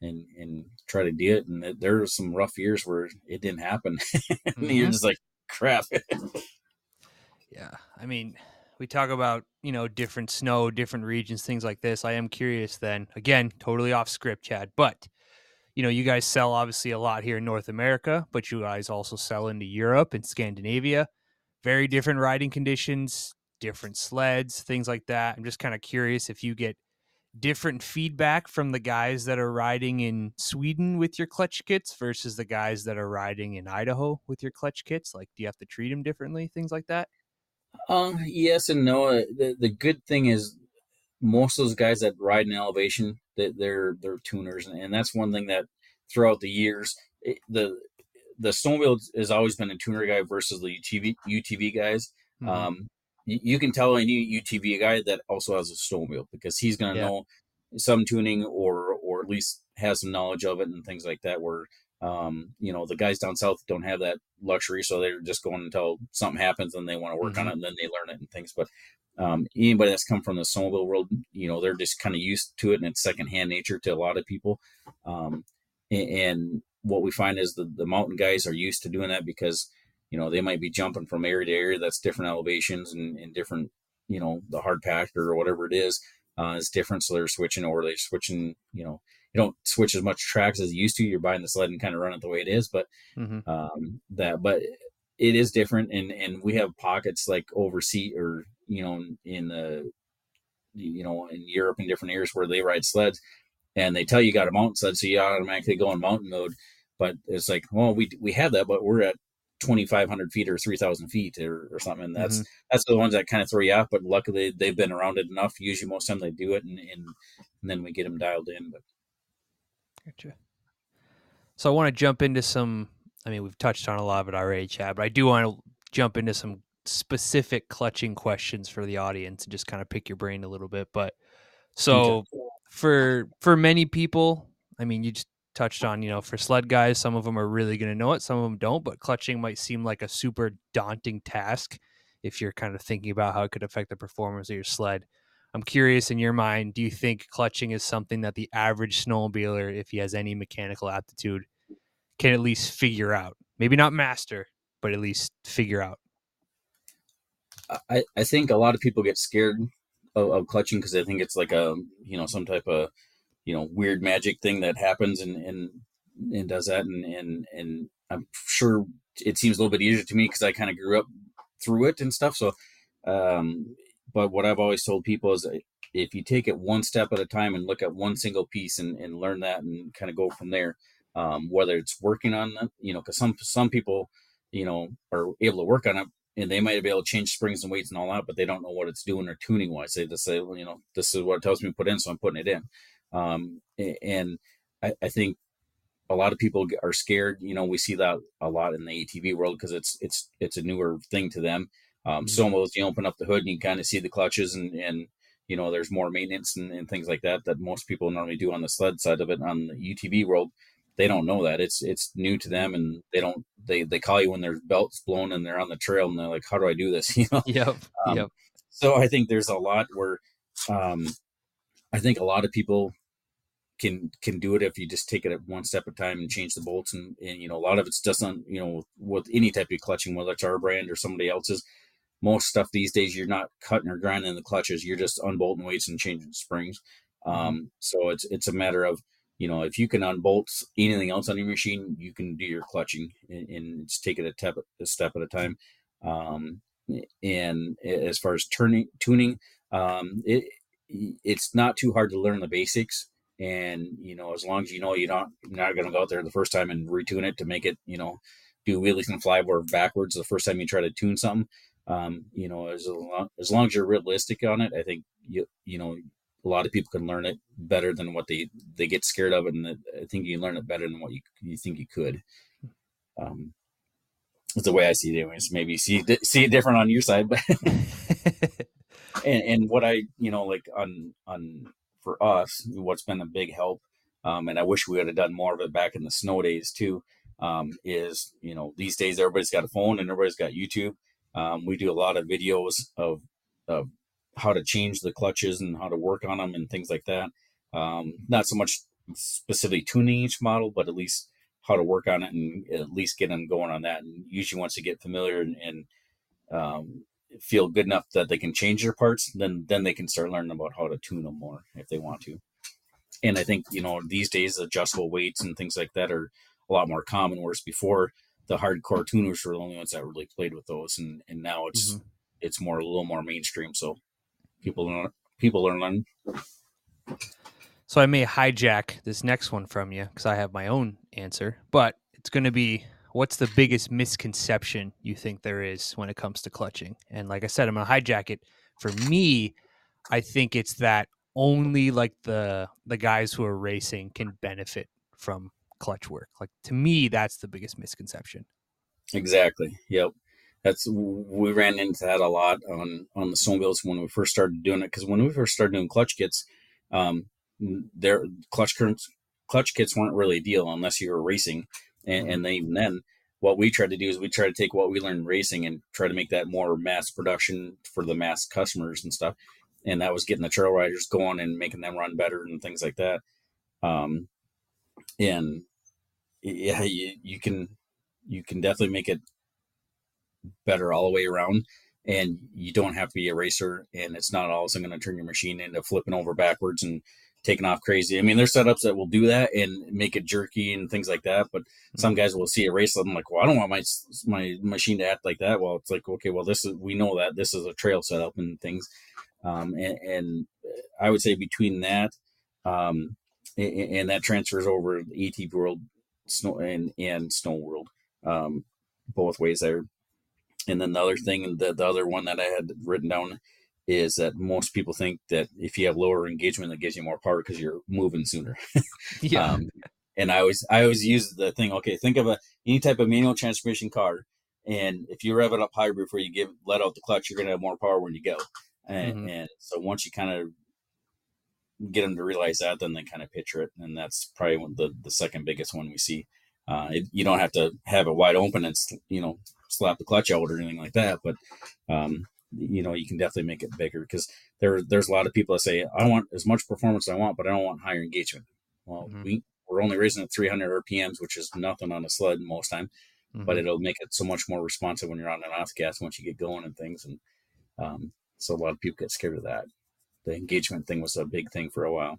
and and try to do it. And there were some rough years where it didn't happen. mm-hmm. you're just like, crap. yeah, I mean, we talk about you know different snow, different regions, things like this. I am curious. Then again, totally off script, Chad, but. You know, you guys sell obviously a lot here in North America, but you guys also sell into Europe and Scandinavia. Very different riding conditions, different sleds, things like that. I'm just kind of curious if you get different feedback from the guys that are riding in Sweden with your clutch kits versus the guys that are riding in Idaho with your clutch kits? Like, do you have to treat them differently? Things like that? Um, yes and no. Uh, the, the good thing is most of those guys that ride in elevation, that they're they're tuners, and that's one thing that throughout the years, it, the the snowmobile has always been a tuner guy versus the UTV UTV guys. Mm-hmm. Um, you, can tell any UTV guy that also has a snowmobile because he's going to yeah. know some tuning or or at least has some knowledge of it and things like that. Where um, you know the guys down south don't have that luxury, so they're just going until something happens and they want to work mm-hmm. on it and then they learn it and things. But um, anybody that's come from the snowmobile world, you know, they're just kind of used to it and it's secondhand nature to a lot of people. Um, and, and what we find is the, the mountain guys are used to doing that because you know they might be jumping from area to area that's different elevations and, and different you know the hard pack or whatever it is uh, is different so they're switching or they're switching you know you don't switch as much tracks as you used to you're buying the sled and kind of run it the way it is but mm-hmm. um, that but it is different and and we have pockets like overseas or you know in the you know in europe and different areas where they ride sleds and they tell you, you got a mountain sled so you automatically go in mountain mode but it's like well we we have that but we're at 2500 feet or 3000 feet or, or something and that's mm-hmm. that's the ones that kind of throw you off but luckily they've been around it enough usually most time they do it and, and, and then we get them dialed in but gotcha so i want to jump into some i mean we've touched on a lot of it already chad but i do want to jump into some specific clutching questions for the audience and just kind of pick your brain a little bit but so for for many people i mean you just touched on, you know, for sled guys, some of them are really going to know it, some of them don't, but clutching might seem like a super daunting task if you're kind of thinking about how it could affect the performance of your sled. I'm curious in your mind, do you think clutching is something that the average snowmobiler, if he has any mechanical aptitude, can at least figure out? Maybe not master, but at least figure out. I, I think a lot of people get scared of, of clutching because they think it's like a you know some type of you know weird magic thing that happens and and and does that and and and I'm sure it seems a little bit easier to me because I kind of grew up through it and stuff. So, um, but what I've always told people is if you take it one step at a time and look at one single piece and, and learn that and kind of go from there, um, whether it's working on them, you know, because some some people, you know, are able to work on it and they might be able to change springs and weights and all that, but they don't know what it's doing or tuning wise. They just say, well, you know, this is what it tells me to put in, so I'm putting it in. Um, and I, I, think a lot of people are scared. You know, we see that a lot in the ATV world because it's it's it's a newer thing to them. Um, mm-hmm. Somos, you open up the hood and you kind of see the clutches and and you know there's more maintenance and, and, things like that that most people normally do on the sled side of it. On the UTV world, they don't know that it's it's new to them and they don't they they call you when their belt's blown and they're on the trail and they're like, how do I do this? You know. Yep. Um, yep. So I think there's a lot where um, I think a lot of people can can do it if you just take it at one step at a time and change the bolts and, and you know a lot of it's just on you know with any type of clutching whether it's our brand or somebody else's most stuff these days you're not cutting or grinding the clutches you're just unbolting weights and changing springs mm-hmm. um, so it's it's a matter of you know if you can unbolt anything else on your machine you can do your clutching and, and just take it a, step a step at a time. Um, and as far as turning tuning um, it, it's not too hard to learn the basics. And you know as long as you know you're not you're not going to go out there the first time and retune it to make it you know do wheelies and flyboard backwards the first time you try to tune something um, you know as long, as long as you're realistic on it i think you you know a lot of people can learn it better than what they they get scared of and i think you learn it better than what you you think you could um that's the way i see it anyways maybe see see it different on your side but and, and what i you know like on on for us, what's been a big help, um, and I wish we would have done more of it back in the snow days too, um, is you know these days everybody's got a phone and everybody's got YouTube. Um, we do a lot of videos of, of how to change the clutches and how to work on them and things like that. Um, not so much specifically tuning each model, but at least how to work on it and at least get them going on that. And usually, once you get familiar and, and um, feel good enough that they can change their parts, then then they can start learning about how to tune them more if they want to. And I think you know these days adjustable weights and things like that are a lot more common. Whereas before, the hardcore tuners were the only ones that really played with those, and and now it's mm-hmm. it's more a little more mainstream. So people learn people learn. So I may hijack this next one from you because I have my own answer, but it's going to be what's the biggest misconception you think there is when it comes to clutching? And like I said, I'm going to hijack it. For me, I think it's that only like the the guys who are racing can benefit from clutch work. Like to me, that's the biggest misconception. Exactly. Yep. That's we ran into that a lot on on the snowmobiles when we first started doing it. Because when we first started doing clutch kits, um, their clutch clutch kits weren't really a deal unless you were racing, and, and then even then, what we tried to do is we try to take what we learned racing and try to make that more mass production for the mass customers and stuff. And that was getting the trail riders going and making them run better and things like that. Um, and yeah, you, you can you can definitely make it better all the way around and you don't have to be a racer and it's not all of a sudden going to turn your machine into flipping over backwards and taking off crazy. I mean, there's setups that will do that and make it jerky and things like that. But some mm-hmm. guys will see a race and I'm like, well, I don't want my my machine to act like that. Well, it's like, okay, well, this is we know that this is a trail setup and things. Um, and, and, I would say between that um, and, and, that transfers over AT world, snow and and snow world, um, both ways there. And then the other thing, the, the other one that I had written down is that most people think that if you have lower engagement, that gives you more power because you're moving sooner. yeah. Um, and I always I always use the thing. Okay, think of a any type of manual transmission car, and if you rev it up higher before you give let out the clutch, you're gonna have more power when you go. And, mm-hmm. and so once you kind of get them to realize that, then they kind of picture it, and that's probably the the second biggest one we see. Uh, it, you don't have to have it wide open and you know slap the clutch out or anything like that, but um, you know you can definitely make it bigger because there there's a lot of people that say I want as much performance as I want, but I don't want higher engagement. Well, mm-hmm. we we're only raising at 300 RPMs, which is nothing on a sled most time, mm-hmm. but it'll make it so much more responsive when you're on an off gas once you get going and things. And um, so a lot of people get scared of that. The engagement thing was a big thing for a while.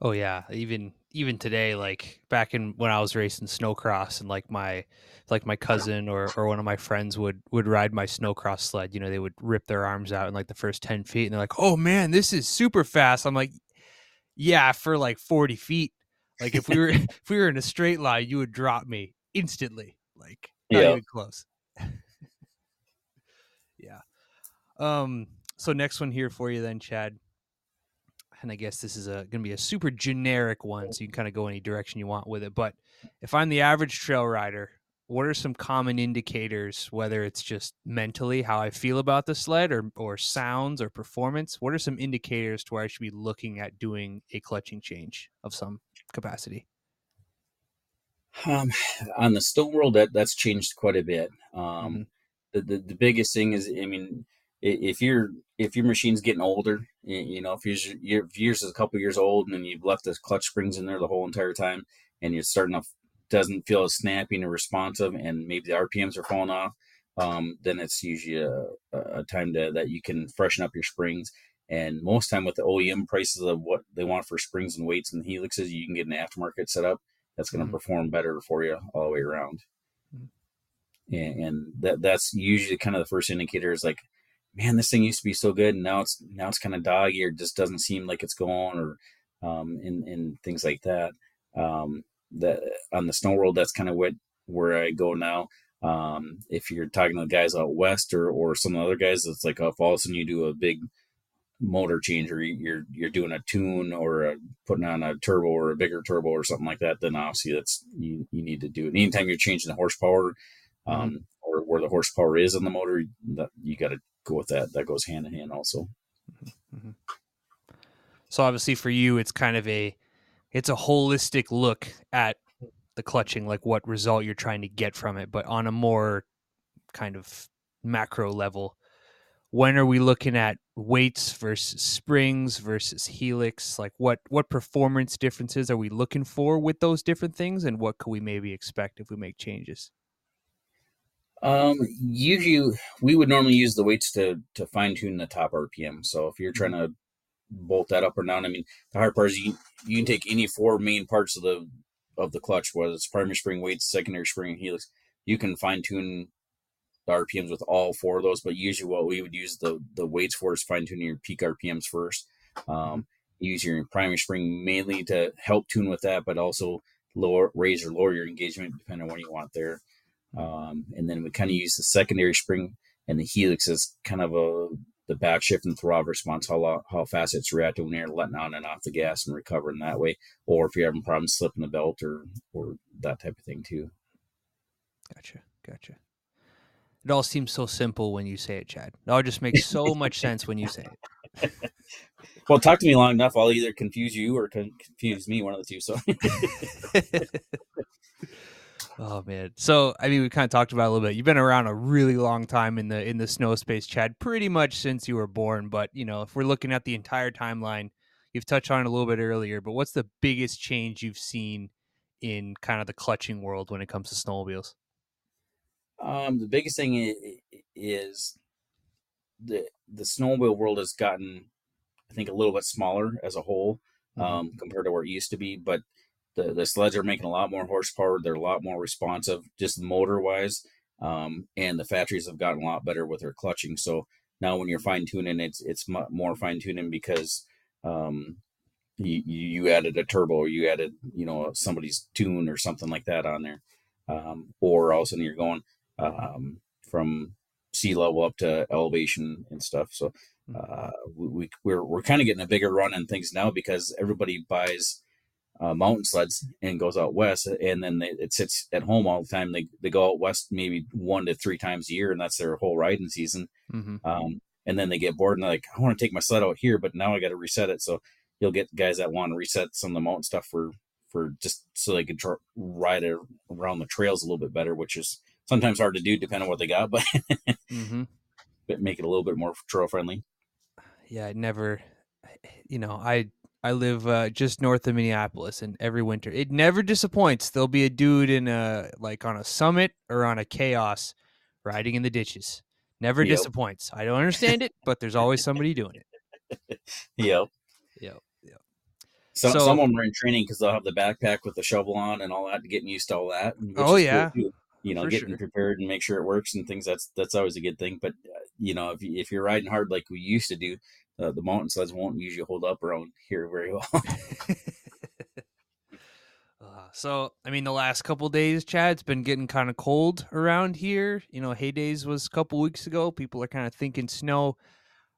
Oh yeah, even even today, like back in when I was racing snowcross, and like my like my cousin or or one of my friends would would ride my snowcross sled. You know, they would rip their arms out in like the first ten feet, and they're like, "Oh man, this is super fast." I'm like, "Yeah, for like forty feet. Like if we were if we were in a straight line, you would drop me instantly. Like not yeah. even close." yeah. Um. So next one here for you then, Chad and I guess this is a going to be a super generic one, so you can kind of go any direction you want with it. But if I'm the average trail rider, what are some common indicators, whether it's just mentally how I feel about the sled, or or sounds or performance? What are some indicators to where I should be looking at doing a clutching change of some capacity? Um, on the stone world, that that's changed quite a bit. Um, mm-hmm. the, the the biggest thing is, I mean, if you're if your machine's getting older, you know, if yours, if yours is a couple years old and you've left the clutch springs in there the whole entire time, and you're starting to doesn't feel as snappy and responsive, and maybe the RPMs are falling off, um, then it's usually a, a time to, that you can freshen up your springs. And most time with the OEM prices of what they want for springs and weights and helixes, you can get an aftermarket setup that's going to mm-hmm. perform better for you all the way around. Mm-hmm. And, and that that's usually kind of the first indicator is like man, this thing used to be so good, and now it's now it's kind of doggy or just doesn't seem like it's going, or um, and and things like that. Um, that on the snow world, that's kind of what where I go now. Um, if you're talking to the guys out west or or some other guys, it's like if all of a sudden you do a big motor change or you're you're doing a tune or a, putting on a turbo or a bigger turbo or something like that, then obviously that's you you need to do it. anytime you're changing the horsepower, mm-hmm. um, or where the horsepower is in the motor, that you got to go with that. That goes hand in hand also. Mm-hmm. So obviously for you, it's kind of a it's a holistic look at the clutching, like what result you're trying to get from it, but on a more kind of macro level. When are we looking at weights versus springs versus helix like what what performance differences are we looking for with those different things and what could we maybe expect if we make changes um usually we would normally use the weights to to fine tune the top rpm so if you're trying to bolt that up or down i mean the hard part is you, you can take any four main parts of the of the clutch whether it's primary spring weights secondary spring and helix you can fine tune the RPMs with all four of those, but usually what we would use the the weights for is fine tuning your peak RPMs first. Um, use your primary spring mainly to help tune with that, but also lower raise or lower your engagement depending on what you want there. Um, and then we kind of use the secondary spring and the helix as kind of a the back shift and throttle response, how how fast it's reacting when you're letting on and off the gas and recovering that way, or if you're having problems slipping the belt or or that type of thing too. Gotcha, gotcha. It all seems so simple when you say it, Chad. It all just makes so much sense when you say it. Well, talk to me long enough. I'll either confuse you or confuse me, one of the two. So. oh man. So I mean, we kind of talked about a little bit. You've been around a really long time in the in the snow space, Chad. Pretty much since you were born. But you know, if we're looking at the entire timeline, you've touched on it a little bit earlier. But what's the biggest change you've seen in kind of the clutching world when it comes to snowmobiles? Um, the biggest thing is the the snowmobile world has gotten, I think, a little bit smaller as a whole mm-hmm. um, compared to where it used to be. But the the sleds are making a lot more horsepower. They're a lot more responsive, just motor wise. Um, and the factories have gotten a lot better with their clutching. So now when you're fine tuning, it's it's more fine tuning because um, you you added a turbo, you added you know somebody's tune or something like that on there, um, or all of a sudden you're going um, from sea level up to elevation and stuff. So hmm. uh, we, we're we're kind of getting a bigger run in things now because everybody buys uh, mountain sleds and goes out west, and then they, it sits at home all the time. They they go out west maybe one to three times a year, and that's their whole riding season. Mm-hmm. Um, and then they get bored and they're like, I want to take my sled out here, but now I got to reset it. So you'll get guys that want to reset some of the mountain stuff for for just so they can tr- ride it around the trails a little bit better, which is sometimes hard to do depending on what they got, but mm-hmm. but make it a little bit more trail friendly. Yeah, I never, you know, I I live uh, just north of Minneapolis, and every winter it never disappoints. There'll be a dude in a like on a summit or on a Khaos riding in the ditches. Never yep. disappoints. I don't understand it, but there's always somebody doing it. Yep. Yep. Yep. So, so, some of them are in training because they'll have the backpack with the shovel on and all that, getting used to all that. Oh yeah, cool you know, For getting sure. prepared and make sure it works and things. That's that's always a good thing. But uh, you know, if you, if you're riding hard like we used to do, uh, the mountain sleds won't usually hold up around here very well. uh, so, I mean, the last couple days, Chad, it's been getting kind of cold around here. You know, Hay Days was a couple weeks ago. People are kind of thinking snow.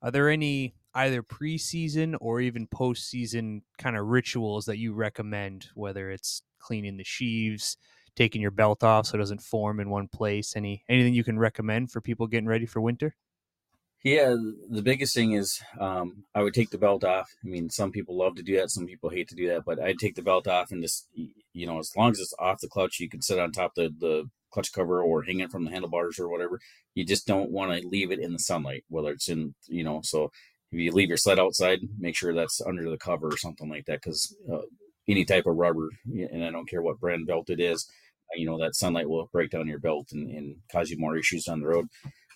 Are there any either preseason or even postseason kind of rituals that you recommend, whether it's cleaning the sheaves? taking your belt off so it doesn't form in one place. Any anything you can recommend for people getting ready for winter? Yeah, the biggest thing is um, I would take the belt off. I mean, some people love to do that, some people hate to do that, but I'd take the belt off and just you know, as long as it's off the clutch, you can sit on top the the clutch cover or hang it from the handlebars or whatever. You just don't want to leave it in the sunlight, whether it's in you know. So if you leave your sled outside, make sure that's under the cover or something like that, because uh, any type of rubber, and I don't care what brand belt it is, you know that sunlight will break down your belt and, and cause you more issues on the road.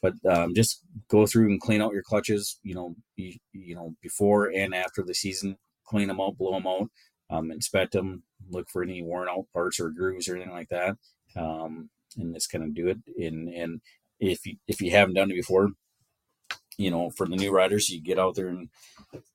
But um, just go through and clean out your clutches. You know, you, you know before and after the season, clean them out, blow them out, um, inspect them, look for any worn out parts or grooves or anything like that, um, and just kind of do it. And and if you if you haven't done it before, you know, for the new riders, you get out there and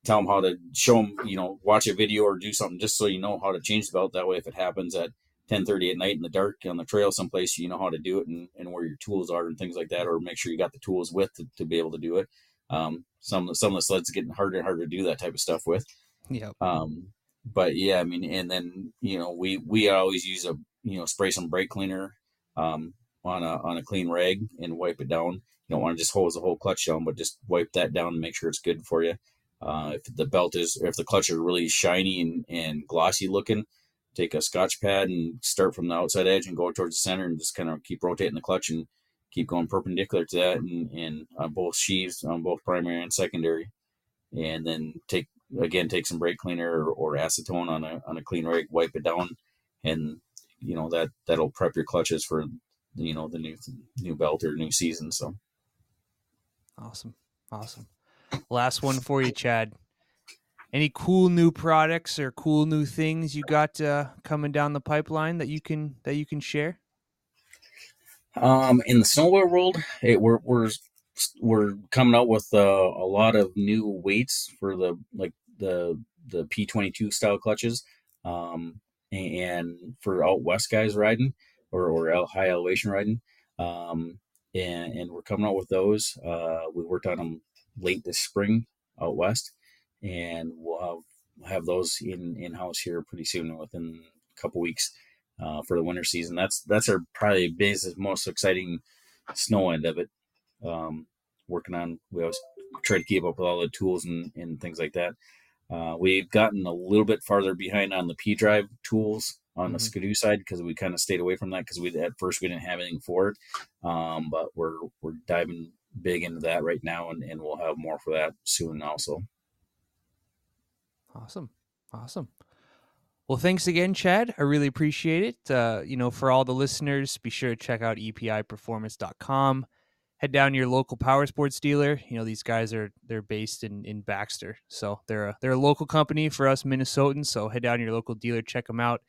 tell them how to show them, you know, watch a video or do something just so you know how to change the belt. That way, if it happens at 10:30 at night in the dark on the trail someplace, you know how to do it and, and where your tools are and things like that, or make sure you got the tools with to, to be able to do it. Um, some some of the sleds getting harder and harder to do that type of stuff with. Yeah. Um, but yeah, I mean, and then you know we we always use a you know spray some brake cleaner um, on a on a clean rag and wipe it down. You don't want to just hose the whole clutch down, but just wipe that down and make sure it's good for you. Uh, if the belt is, if the clutch is really shiny and, and glossy looking, take a scotch pad and start from the outside edge and go towards the center and just kind of keep rotating the clutch and keep going perpendicular to that and, and on both sheaves on both primary and secondary and then take again take some brake cleaner or, or acetone on a on a clean rig, wipe it down, and you know that that'll prep your clutches for you know the new new belt or new season. So awesome, awesome. Last one for you, Chad. Any cool new products or cool new things you got uh, coming down the pipeline that you can that you can share? Um, in the snowmobile world, it, we're we're we're coming out with uh, a lot of new weights for the like the the P22 style clutches, um, and for out west guys riding or or high elevation riding, um, and and we're coming out with those. Uh, we worked on them late this spring out west, and we'll have, have those in in house here pretty soon within a couple weeks uh, for the winter season. That's that's our probably biggest, most exciting snow end of it. Um, working on, we always try to keep up with all the tools and, and things like that. Uh, we've gotten a little bit farther behind on the P drive tools on mm-hmm. the Ski-Doo side because we kind of stayed away from that because we at first we didn't have anything for it. Um, but we're we're diving big into that right now, and, and we'll have more for that soon also. Awesome, awesome. Well, thanks again, Chad. I really appreciate it. Uh, you know, for all the listeners, be sure to check out epiperformance.com. Head down to your local power sports dealer. You know, these guys are they're based in, in Baxter. So they're a they're a local company for us Minnesotans. So head down to your local dealer, check them out.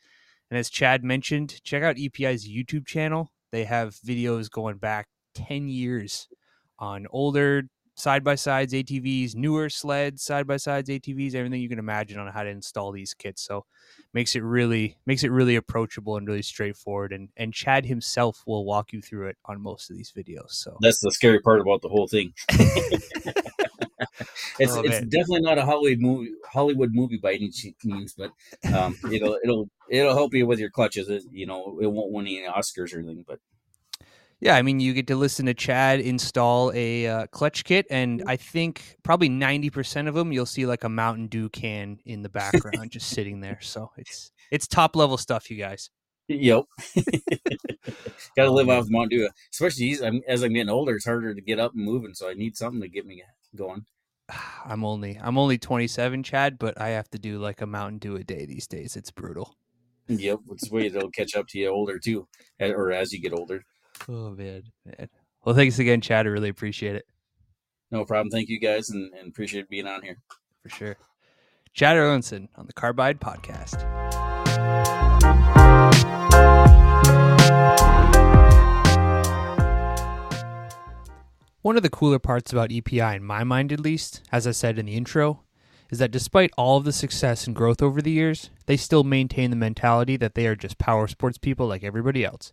And as Chad mentioned, check out EPI's YouTube channel. They have videos going back 10 years on older side by sides, ATVs, newer sleds, side by sides, ATVs, everything you can imagine on how to install these kits. So makes it really makes it really approachable and really straightforward. And and Chad himself will walk you through it on most of these videos. So that's the scary part about the whole thing. it's oh, it's definitely not a Hollywood movie Hollywood movie by any means, but um, it'll it'll it'll help you with your clutches. It, you know, it won't win any Oscars or anything, but yeah, I mean, you get to listen to Chad install a uh, clutch kit, and I think probably ninety percent of them you'll see like a Mountain Dew can in the background just sitting there. So it's it's top level stuff, you guys. Yep. Got to live off Mountain Dew, especially as I'm getting older. It's harder to get up and moving, so I need something to get me going. I'm only I'm only 27, Chad, but I have to do like a Mountain Dew a day these days. It's brutal. Yep, it's way it'll catch up to you older too, or as you get older. Oh man, man. Well, thanks again, Chad. I really appreciate it. No problem. Thank you guys, and, and appreciate being on here for sure. Chad Erlandson on the Carbide Podcast. One of the cooler parts about EPI, in my mind at least, as I said in the intro, is that despite all of the success and growth over the years, they still maintain the mentality that they are just power sports people like everybody else.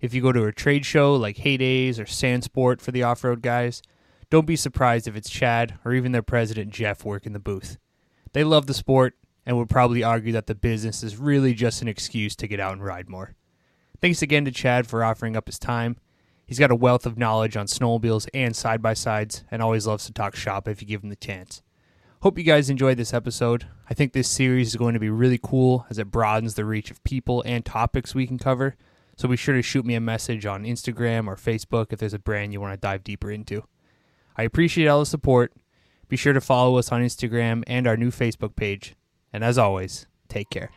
If you go to a trade show like Hay Days or Sandsport for the off road guys, don't be surprised if it's Chad or even their president Jeff working the booth. They love the sport and would probably argue that the business is really just an excuse to get out and ride more. Thanks again to Chad for offering up his time. He's got a wealth of knowledge on snowmobiles and side by sides and always loves to talk shop if you give him the chance. Hope you guys enjoyed this episode. I think this series is going to be really cool as it broadens the reach of people and topics we can cover. So be sure to shoot me a message on Instagram or Facebook if there's a brand you want to dive deeper into. I appreciate all the support. Be sure to follow us on Instagram and our new Facebook page. And as always, take care.